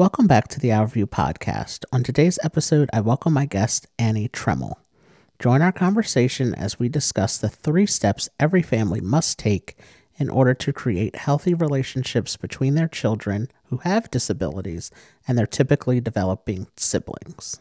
Welcome back to the Our View podcast. On today's episode, I welcome my guest, Annie Tremmel. Join our conversation as we discuss the three steps every family must take in order to create healthy relationships between their children who have disabilities and their typically developing siblings.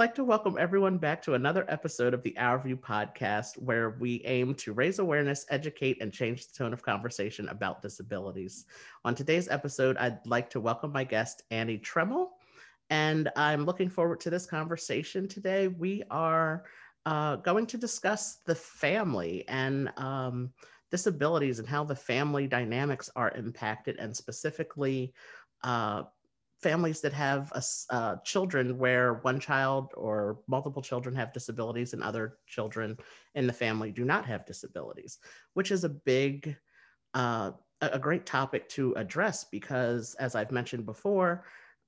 Like to welcome everyone back to another episode of the Our View podcast, where we aim to raise awareness, educate, and change the tone of conversation about disabilities. On today's episode, I'd like to welcome my guest, Annie Tremmel, and I'm looking forward to this conversation today. We are uh, going to discuss the family and um, disabilities and how the family dynamics are impacted, and specifically, uh, families that have uh, children where one child or multiple children have disabilities and other children in the family do not have disabilities, which is a big, uh, a great topic to address because, as I've mentioned before,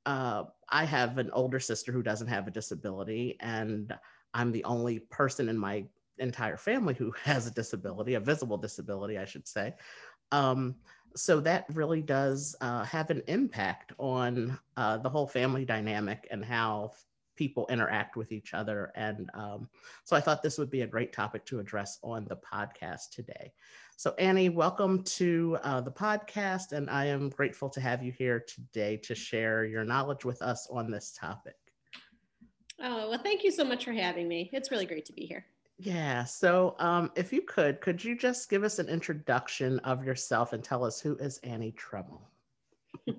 uh, I have an older sister who doesn't have a disability, and I'm the only person in my entire family who has a disability, a visible disability, I should say. Um, so that really does uh, have an impact on uh, the whole family dynamic and how people interact with each other. And um, so I thought this would be a great topic to address on the podcast today. So, Annie, welcome to uh, the podcast. And I am grateful to have you here today to share your knowledge with us on this topic. Oh, well, thank you so much for having me. It's really great to be here. Yeah. So, um, if you could, could you just give us an introduction of yourself and tell us who is Annie Tremmel?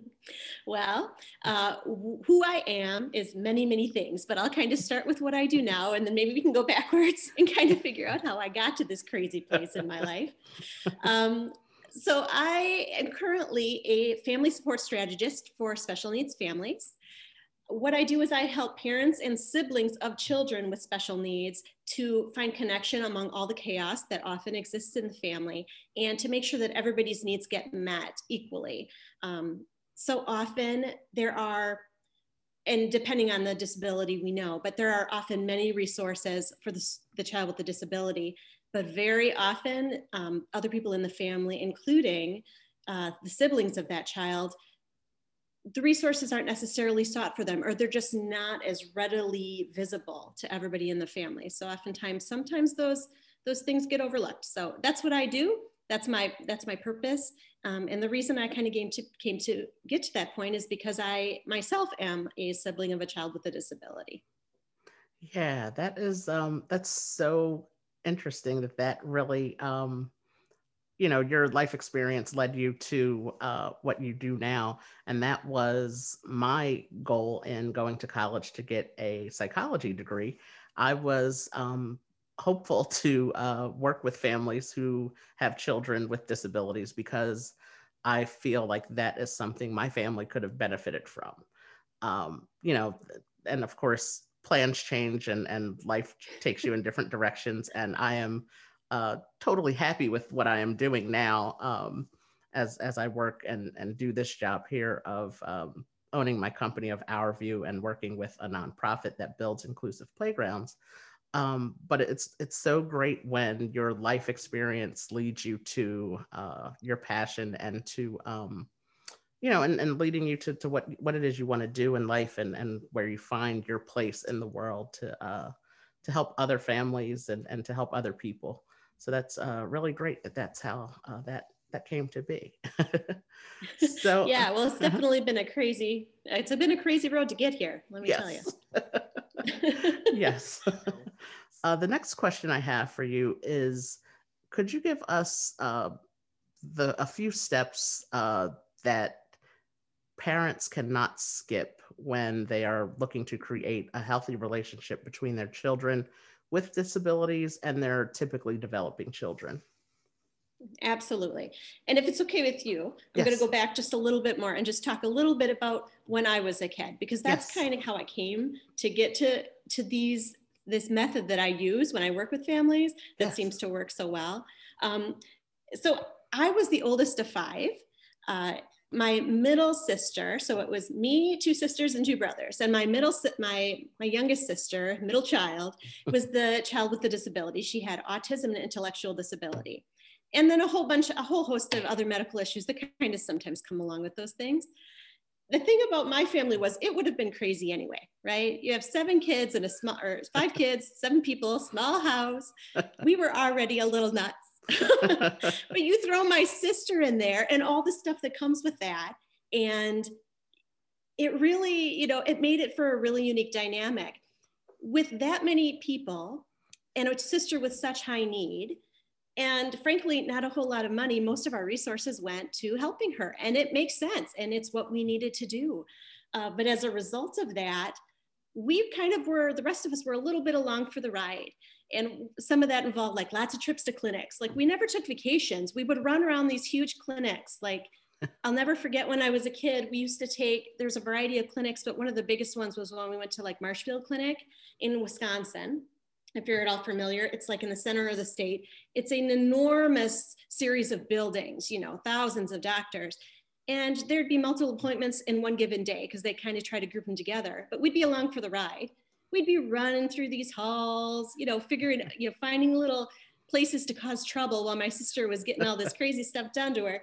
well, uh, who I am is many, many things, but I'll kind of start with what I do now, and then maybe we can go backwards and kind of figure out how I got to this crazy place in my life. Um, so, I am currently a family support strategist for special needs families what I do is I help parents and siblings of children with special needs to find connection among all the chaos that often exists in the family and to make sure that everybody's needs get met equally. Um, so often there are, and depending on the disability, we know, but there are often many resources for the, the child with the disability. But very often, um, other people in the family, including uh, the siblings of that child, the resources aren't necessarily sought for them or they're just not as readily visible to everybody in the family. So oftentimes sometimes those those things get overlooked. So that's what i do. That's my that's my purpose. Um, and the reason i kind of came to came to get to that point is because i myself am a sibling of a child with a disability. Yeah that is um that's so interesting that that really um you know your life experience led you to uh, what you do now. And that was my goal in going to college to get a psychology degree. I was um, hopeful to uh, work with families who have children with disabilities because i feel like that is something my family could have benefited from. Um, you know and of course plans change and, and life takes you in different directions. And i am uh, totally happy with what I am doing now um, as as I work and and do this job here of um, owning my company of Our View and working with a nonprofit that builds inclusive playgrounds. Um, but it's it's so great when your life experience leads you to uh, your passion and to um, you know and, and leading you to, to what what it is you want to do in life and and where you find your place in the world to uh, to help other families and, and to help other people so that's uh, really great that that's how uh, that that came to be. so yeah, well, it's definitely been a crazy. It's been a crazy road to get here. Let me yes. tell you. yes. Uh, the next question I have for you is, could you give us uh, the a few steps uh, that parents cannot skip when they are looking to create a healthy relationship between their children with disabilities and they're typically developing children. Absolutely. And if it's okay with you, I'm yes. going to go back just a little bit more and just talk a little bit about when I was a kid because that's yes. kind of how I came to get to to these this method that I use when I work with families that yes. seems to work so well. Um, so I was the oldest of five. Uh, my middle sister, so it was me, two sisters, and two brothers. And my middle, my my youngest sister, middle child, was the child with the disability. She had autism and intellectual disability, and then a whole bunch, a whole host of other medical issues that kind of sometimes come along with those things. The thing about my family was it would have been crazy anyway, right? You have seven kids and a small, or five kids, seven people, small house. We were already a little nuts but you throw my sister in there and all the stuff that comes with that. And it really, you know, it made it for a really unique dynamic. With that many people and a sister with such high need, and frankly, not a whole lot of money, most of our resources went to helping her. And it makes sense. And it's what we needed to do. Uh, but as a result of that, we kind of were, the rest of us were a little bit along for the ride and some of that involved like lots of trips to clinics. Like we never took vacations. We would run around these huge clinics. Like i'll never forget when i was a kid we used to take there's a variety of clinics but one of the biggest ones was when we went to like marshfield clinic in wisconsin. If you're at all familiar it's like in the center of the state. It's an enormous series of buildings you know thousands of doctors. And there'd be multiple appointments in one given day because they kind of try to group them together. But we'd be along for the ride we'd be running through these halls, you know, figuring, you know, finding little places to cause trouble while my sister was getting all this crazy stuff done to her.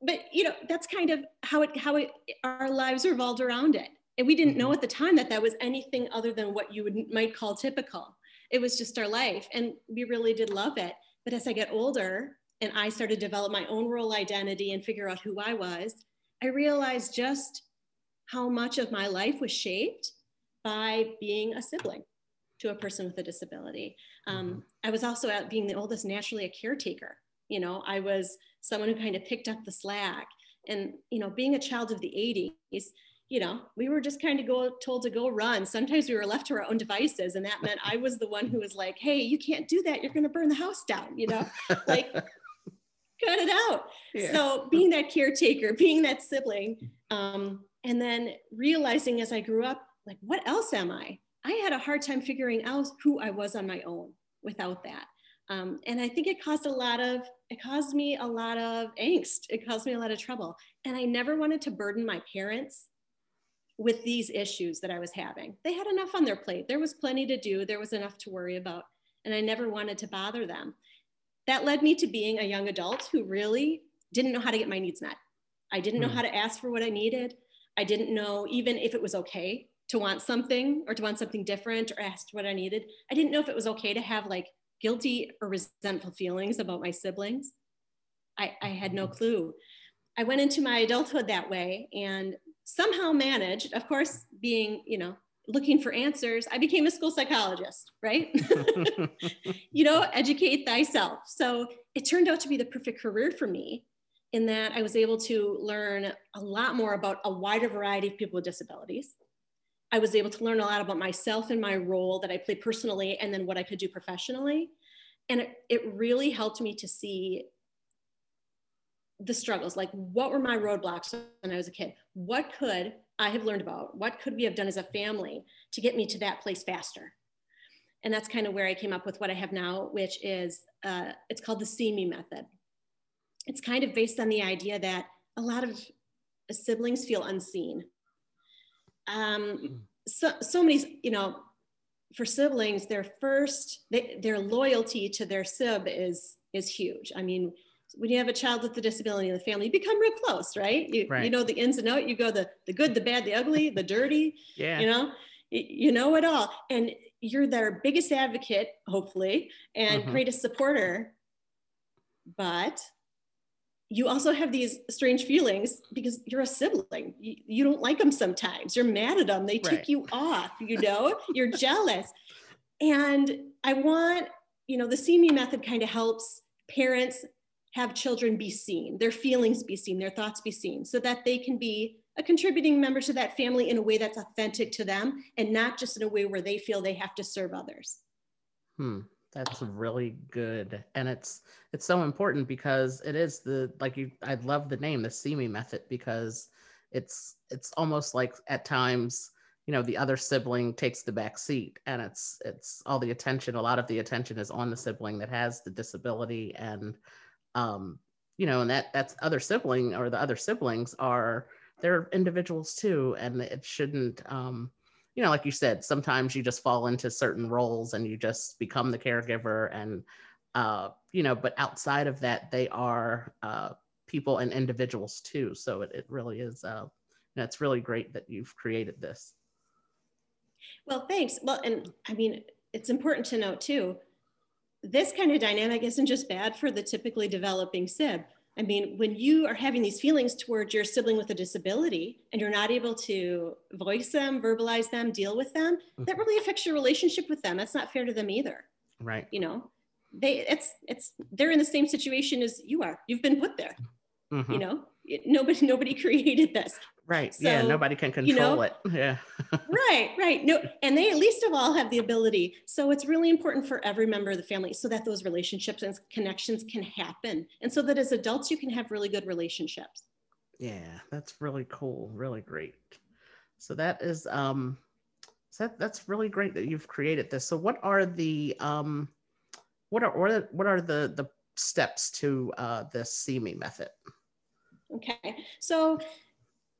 But you know, that's kind of how it how it our lives revolved around it. And we didn't know mm-hmm. at the time that that was anything other than what you would might call typical. It was just our life, and we really did love it. But as I get older and I started to develop my own role identity and figure out who I was, I realized just how much of my life was shaped by being a sibling to a person with a disability. Um, mm-hmm. I was also at being the oldest, naturally a caretaker. You know, I was someone who kind of picked up the slack. And, you know, being a child of the 80s, you know, we were just kind of go told to go run. Sometimes we were left to our own devices. And that meant I was the one who was like, hey, you can't do that. You're going to burn the house down, you know, like cut it out. Yeah. So being that caretaker, being that sibling, um, and then realizing as I grew up, like, what else am I? I had a hard time figuring out who I was on my own without that. Um, and I think it caused a lot of, it caused me a lot of angst. It caused me a lot of trouble. And I never wanted to burden my parents with these issues that I was having. They had enough on their plate. There was plenty to do, there was enough to worry about. And I never wanted to bother them. That led me to being a young adult who really didn't know how to get my needs met. I didn't know hmm. how to ask for what I needed. I didn't know even if it was okay to want something or to want something different or asked what I needed. I didn't know if it was okay to have like guilty or resentful feelings about my siblings. I, I had no clue. I went into my adulthood that way and somehow managed, of course, being, you know, looking for answers, I became a school psychologist, right? you know, educate thyself. So it turned out to be the perfect career for me in that I was able to learn a lot more about a wider variety of people with disabilities. I was able to learn a lot about myself and my role that I play personally and then what I could do professionally. And it, it really helped me to see the struggles like what were my roadblocks when I was a kid? What could I have learned about? What could we have done as a family to get me to that place faster? And that's kind of where I came up with what I have now, which is uh, it's called the See Me method. It's kind of based on the idea that a lot of siblings feel unseen um, mm. So, so many, you know, for siblings, their first, they, their loyalty to their sib is, is huge. I mean, when you have a child with a disability in the family, you become real close, right? You, right. you know the ins and out. You go the the good, the bad, the ugly, the dirty. Yeah. You know, you know it all, and you're their biggest advocate, hopefully, and mm-hmm. greatest supporter. But you also have these strange feelings because you're a sibling. You, you don't like them sometimes. You're mad at them. They tick right. you off, you know, you're jealous. And I want, you know, the see me method kind of helps parents have children be seen, their feelings be seen, their thoughts be seen, so that they can be a contributing member to that family in a way that's authentic to them and not just in a way where they feel they have to serve others. Hmm. That's really good. And it's it's so important because it is the like you I love the name, the see me method, because it's it's almost like at times you know the other sibling takes the back seat and it's it's all the attention a lot of the attention is on the sibling that has the disability and um you know and that that's other sibling or the other siblings are they're individuals too and it shouldn't um you know like you said sometimes you just fall into certain roles and you just become the caregiver and uh you know but outside of that they are uh people and individuals too so it, it really is uh you know, it's really great that you've created this well, thanks. Well, and I mean, it's important to note too, this kind of dynamic isn't just bad for the typically developing sib. I mean, when you are having these feelings towards your sibling with a disability and you're not able to voice them, verbalize them, deal with them, mm-hmm. that really affects your relationship with them. That's not fair to them either. Right. You know, they it's it's they're in the same situation as you are. You've been put there. Mm-hmm. You know, nobody nobody created this. Right. So, yeah. Nobody can control you know, it. Yeah. right. Right. No. And they at least of all have the ability. So it's really important for every member of the family so that those relationships and connections can happen. And so that as adults, you can have really good relationships. Yeah. That's really cool. Really great. So that is, um, so that, that's really great that you've created this. So what are the, um, what are, what are, what are the, the steps to, uh, the See Me method? Okay. So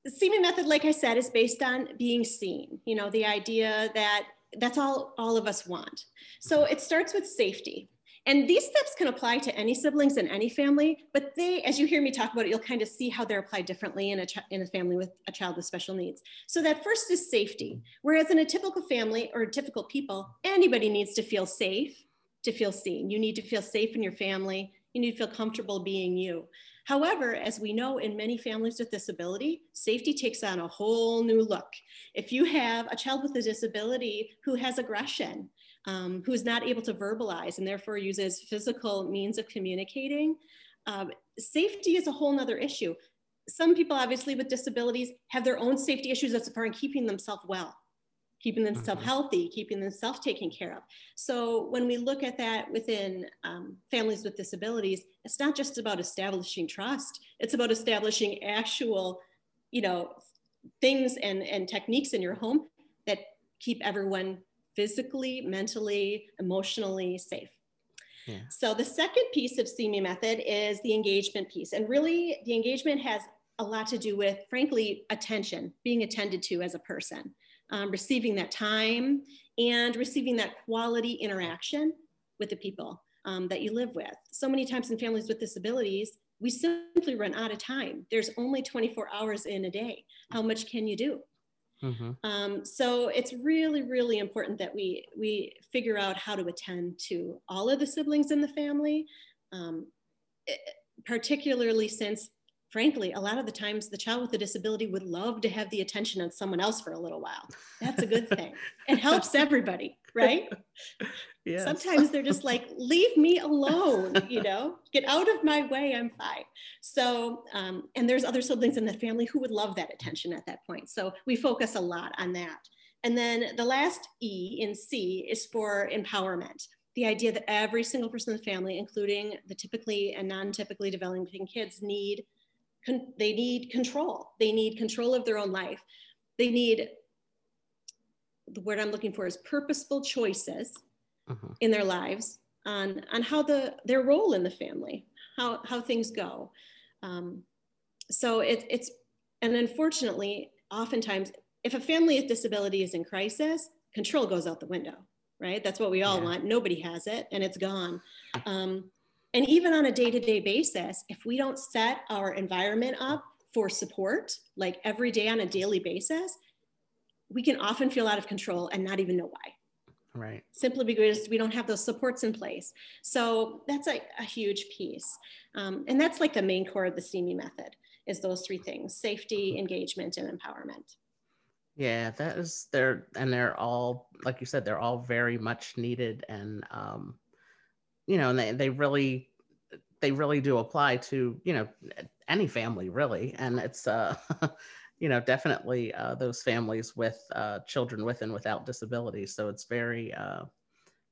the See Me method, like I said, is based on being seen. You know, the idea that that's all all of us want. So it starts with safety. And these steps can apply to any siblings in any family, but they, as you hear me talk about it, you'll kind of see how they're applied differently in a, in a family with a child with special needs. So that first is safety. Whereas in a typical family or typical people, anybody needs to feel safe to feel seen. You need to feel safe in your family. You need to feel comfortable being you. However, as we know in many families with disability, safety takes on a whole new look. If you have a child with a disability who has aggression, um, who is not able to verbalize and therefore uses physical means of communicating, um, safety is a whole nother issue. Some people obviously with disabilities have their own safety issues as far as keeping themselves well keeping themselves mm-hmm. healthy, keeping themselves taken care of. So when we look at that within um, families with disabilities, it's not just about establishing trust. It's about establishing actual, you know, things and, and techniques in your home that keep everyone physically, mentally, emotionally safe. Yeah. So the second piece of See Me method is the engagement piece. And really the engagement has a lot to do with, frankly, attention, being attended to as a person um, receiving that time and receiving that quality interaction with the people um, that you live with. So many times in families with disabilities, we simply run out of time. There's only 24 hours in a day. How much can you do? Mm-hmm. Um, so it's really, really important that we we figure out how to attend to all of the siblings in the family, um, particularly since frankly, a lot of the times the child with a disability would love to have the attention of someone else for a little while. That's a good thing. it helps everybody, right? Yes. Sometimes they're just like, leave me alone, you know, get out of my way, I'm fine. So, um, and there's other siblings in the family who would love that attention at that point. So we focus a lot on that. And then the last E in C is for empowerment the idea that every single person in the family, including the typically and non typically developing kids, need con- they need control. They need control of their own life. They need the word I'm looking for is purposeful choices uh-huh. in their lives on, on how the their role in the family, how, how things go. Um, so it, it's and unfortunately, oftentimes, if a family with disability is in crisis, control goes out the window, right? That's what we all yeah. want. Nobody has it, and it's gone. Um, and even on a day to day basis, if we don't set our environment up for support, like every day on a daily basis, we can often feel out of control and not even know why. Right. Simply because we don't have those supports in place. So that's a, a huge piece. Um, and that's like the main core of the See method is those three things, safety, mm-hmm. engagement, and empowerment. Yeah, that is they're and they're all like you said, they're all very much needed and um you know, and they, they really they really do apply to you know any family really, and it's uh you know definitely uh, those families with uh, children with and without disabilities. So it's very uh,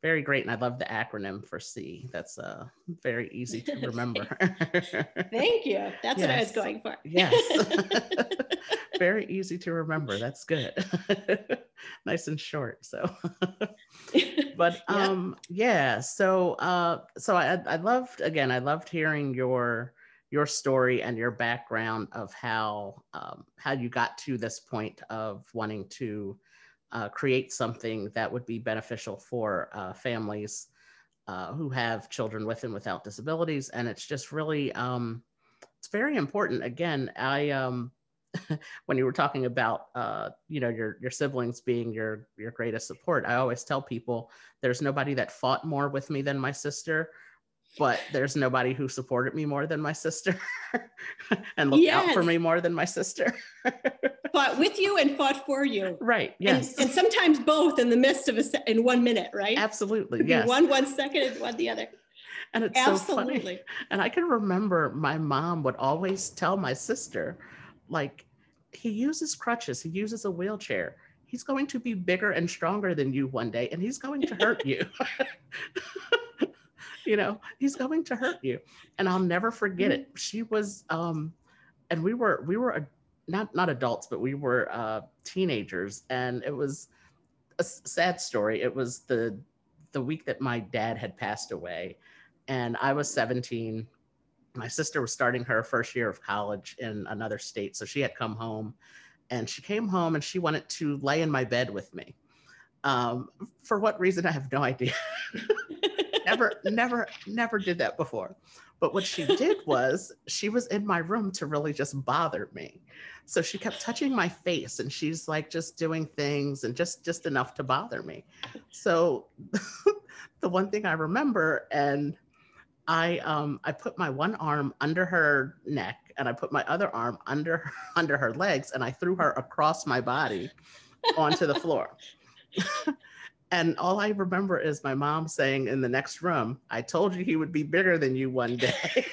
very great, and I love the acronym for C. That's uh, very easy to remember. Thank you. That's yes. what I was going for. yes. very easy to remember. That's good. nice and short. So, but um, yeah. So, uh, so I I loved again. I loved hearing your your story and your background of how um, how you got to this point of wanting to uh, create something that would be beneficial for uh, families uh, who have children with and without disabilities. And it's just really, um, it's very important. Again, I, um, when you were talking about, uh, you know, your, your siblings being your, your greatest support, I always tell people there's nobody that fought more with me than my sister but there's nobody who supported me more than my sister and looked yes. out for me more than my sister. fought with you and fought for you. Right. Yes. And, and sometimes both in the midst of a se- in one minute, right? Absolutely. yes. One one second and one the other. And it's Absolutely. so funny. And I can remember my mom would always tell my sister, like, he uses crutches, he uses a wheelchair. He's going to be bigger and stronger than you one day, and he's going to hurt you. you know, he's going to hurt you. And I'll never forget it. Mm-hmm. She was um and we were we were not not adults, but we were uh teenagers and it was a sad story. It was the the week that my dad had passed away and I was 17. My sister was starting her first year of college in another state, so she had come home and she came home and she wanted to lay in my bed with me. Um, for what reason, I have no idea. never, never, never did that before. But what she did was she was in my room to really just bother me. So she kept touching my face and she's like just doing things and just just enough to bother me. So the one thing I remember and I um I put my one arm under her neck and I put my other arm under under her legs and I threw her across my body onto the floor. And all I remember is my mom saying in the next room, I told you he would be bigger than you one day.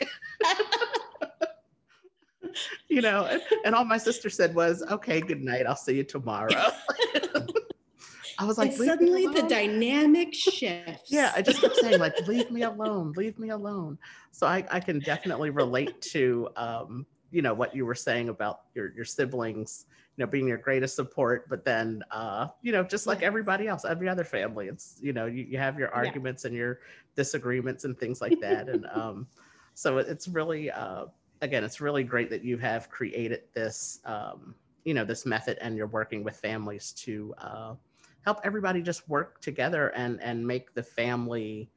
you know, and, all my sister said was, okay, good night. I'll see you tomorrow. I was like, suddenly the dynamic shifts. Yeah, I just kept saying, like, leave me alone, leave me alone. So I, I can definitely relate to, um, you know, what you were saying about your your siblings you know being your greatest support but then uh you know just like everybody else every other family it's you know you, you have your arguments yeah. and your disagreements and things like that and um so it's really uh again it's really great that you have created this um you know this method and you're working with families to uh help everybody just work together and and make the family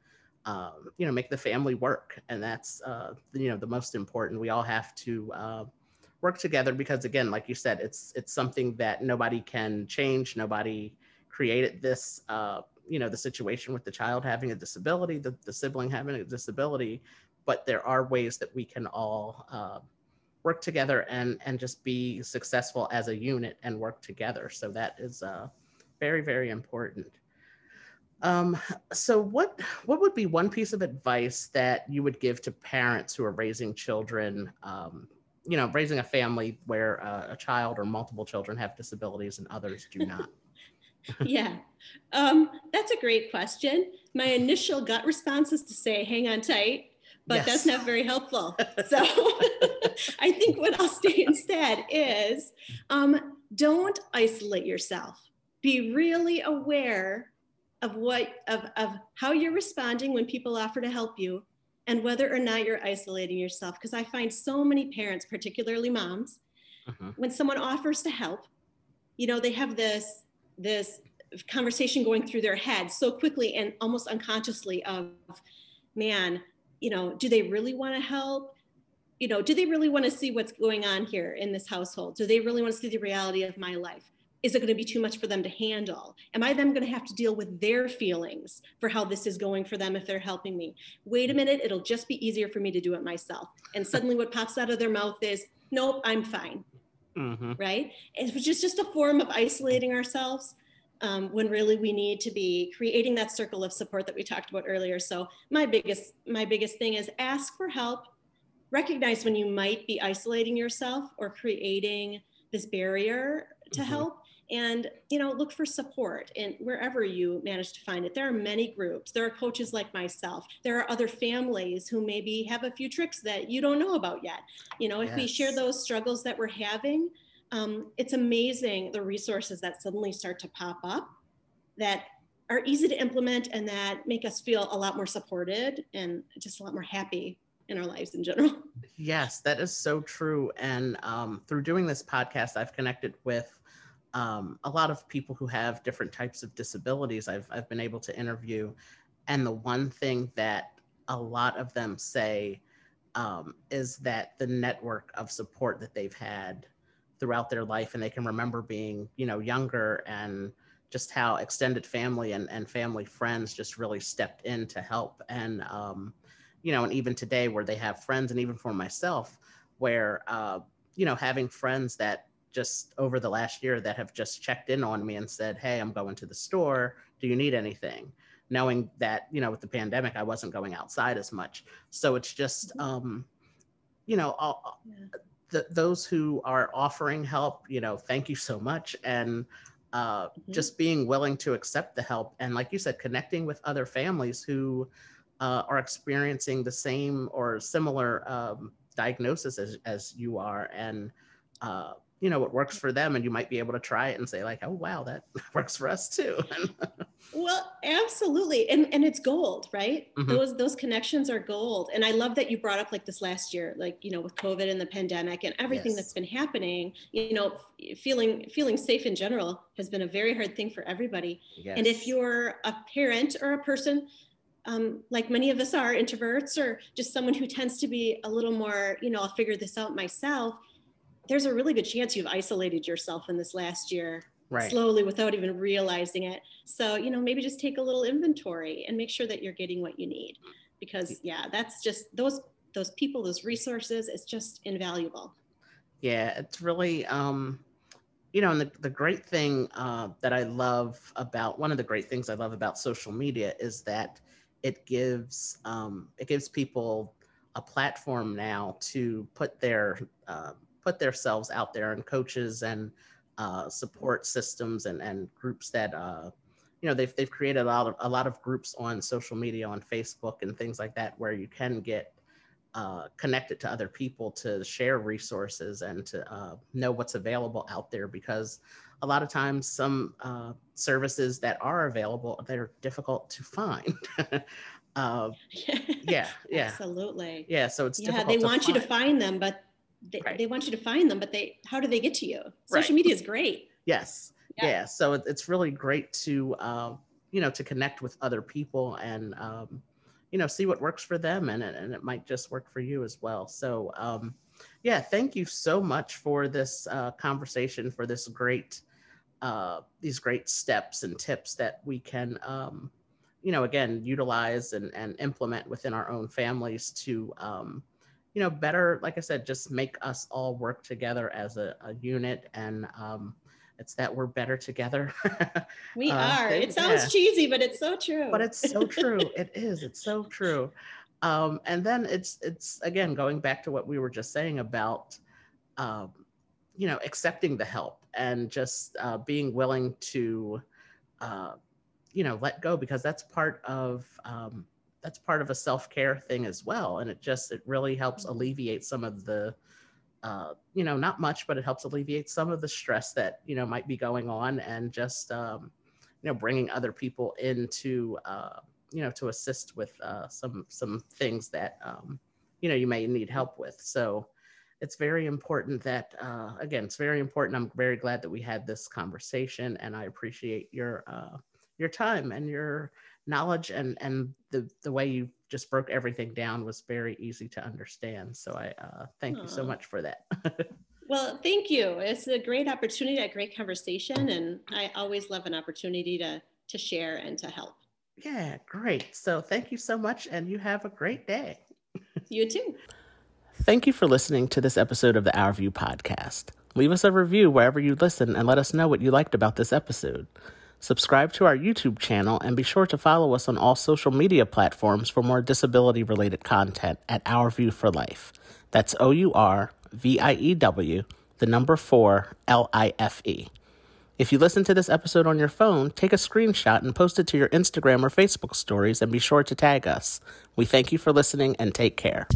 um, you know make the family work. And that's uh, you know the most important. We all have to uh, work together because again like you said it's it's something that nobody can change. Nobody created this uh, you know the situation with the child having a disability the, the sibling having a disability but there are ways that we can all uh, work together and and just be successful as a unit and work together. So that is uh, very very important um, so what what would be one piece of advice that you would give to parents who are raising children um, you know, raising a family where uh, a child or multiple children have disabilities and others do not? yeah, um, that's a great question. My initial gut response is to say, hang on tight, but yes. that's not very helpful. So I think what I'll say instead is um, don't isolate yourself. Be really aware of what of, of how you're responding when people offer to help you and whether or not you're isolating yourself. Because I find so many parents, particularly moms, uh-huh. when someone offers to help, you know, they have this this conversation going through their head so quickly and almost unconsciously of, man, you know, do they really want to help? You know, do they really want to see what's going on here in this household? Do they really want to see the reality of my life? Is it going to be too much for them to handle? Am I then going to have to deal with their feelings for how this is going for them if they're helping me? Wait a minute, it'll just be easier for me to do it myself. And suddenly what pops out of their mouth is, nope, I'm fine. Mm-hmm. Right? It's just, just a form of isolating ourselves um, when really we need to be creating that circle of support that we talked about earlier. So my biggest, my biggest thing is ask for help. Recognize when you might be isolating yourself or creating this barrier to mm-hmm. help and you know look for support and wherever you manage to find it there are many groups there are coaches like myself there are other families who maybe have a few tricks that you don't know about yet you know if yes. we share those struggles that we're having um, it's amazing the resources that suddenly start to pop up that are easy to implement and that make us feel a lot more supported and just a lot more happy in our lives in general. Yes, that is so true. And um, through doing this podcast, I've connected with um, a lot of people who have different types of disabilities. I've, I've been able to interview. And the one thing that a lot of them say um, is that the network of support that they've had throughout their life, and they can remember being, you know, younger and just how extended family and, and family friends just really stepped in to help. And, um, you know, and even today where they have friends, and even for myself, where, uh, you know, having friends that just over the last year that have just checked in on me and said, Hey, I'm going to the store. Do you need anything? Knowing that, you know, with the pandemic, I wasn't going outside as much. So it's just, mm-hmm. um, you know, all, yeah. the, those who are offering help, you know, thank you so much. And uh, mm-hmm. just being willing to accept the help. And like you said, connecting with other families who uh, are experiencing the same or similar um, diagnosis as, as you are. And, uh, you know what works for them and you might be able to try it and say like oh wow that works for us too well absolutely and and it's gold right mm-hmm. those those connections are gold and i love that you brought up like this last year like you know with covid and the pandemic and everything yes. that's been happening you know feeling feeling safe in general has been a very hard thing for everybody yes. and if you're a parent or a person um, like many of us are introverts or just someone who tends to be a little more you know i'll figure this out myself there's a really good chance you've isolated yourself in this last year right. slowly without even realizing it. So, you know, maybe just take a little inventory and make sure that you're getting what you need because yeah, that's just those those people, those resources, it's just invaluable. Yeah, it's really um you know, and the, the great thing uh, that I love about one of the great things I love about social media is that it gives um, it gives people a platform now to put their uh, put themselves out there and coaches and uh, support systems and, and groups that uh, you know they've, they've created a lot of a lot of groups on social media on facebook and things like that where you can get uh, connected to other people to share resources and to uh, know what's available out there because a lot of times some uh, services that are available they're difficult to find. Uh, yeah yeah absolutely. Yeah so it's yeah they want find. you to find them but they, right. they want you to find them, but they how do they get to you? Social right. media is great. Yes. Yeah. yeah. So it's really great to uh, you know to connect with other people and um, you know see what works for them and and it might just work for you as well. So um, yeah, thank you so much for this uh, conversation for this great uh, these great steps and tips that we can um, you know again utilize and, and implement within our own families to um, you know, better, like I said, just make us all work together as a, a unit. And um, it's that we're better together. we uh, are. It sounds yeah. cheesy, but it's so true. But it's so true. it is. It's so true. Um, and then it's it's again going back to what we were just saying about um, you know accepting the help and just uh, being willing to uh, you know let go because that's part of um, that's part of a self-care thing as well and it just it really helps mm-hmm. alleviate some of the uh, you know not much but it helps alleviate some of the stress that you know might be going on and just um, you know bringing other people into uh, you know to assist with uh, some some things that um, you know you may need help with so it's very important that uh, again it's very important i'm very glad that we had this conversation and i appreciate your uh, your time and your knowledge and and the the way you just broke everything down was very easy to understand. So I uh, thank Aww. you so much for that. well, thank you. It's a great opportunity, a great conversation, and I always love an opportunity to to share and to help. Yeah, great. So thank you so much, and you have a great day. you too. Thank you for listening to this episode of the Our View podcast. Leave us a review wherever you listen and let us know what you liked about this episode. Subscribe to our YouTube channel and be sure to follow us on all social media platforms for more disability related content at Our View for Life. That's O U R V I E W, the number four L I F E. If you listen to this episode on your phone, take a screenshot and post it to your Instagram or Facebook stories and be sure to tag us. We thank you for listening and take care.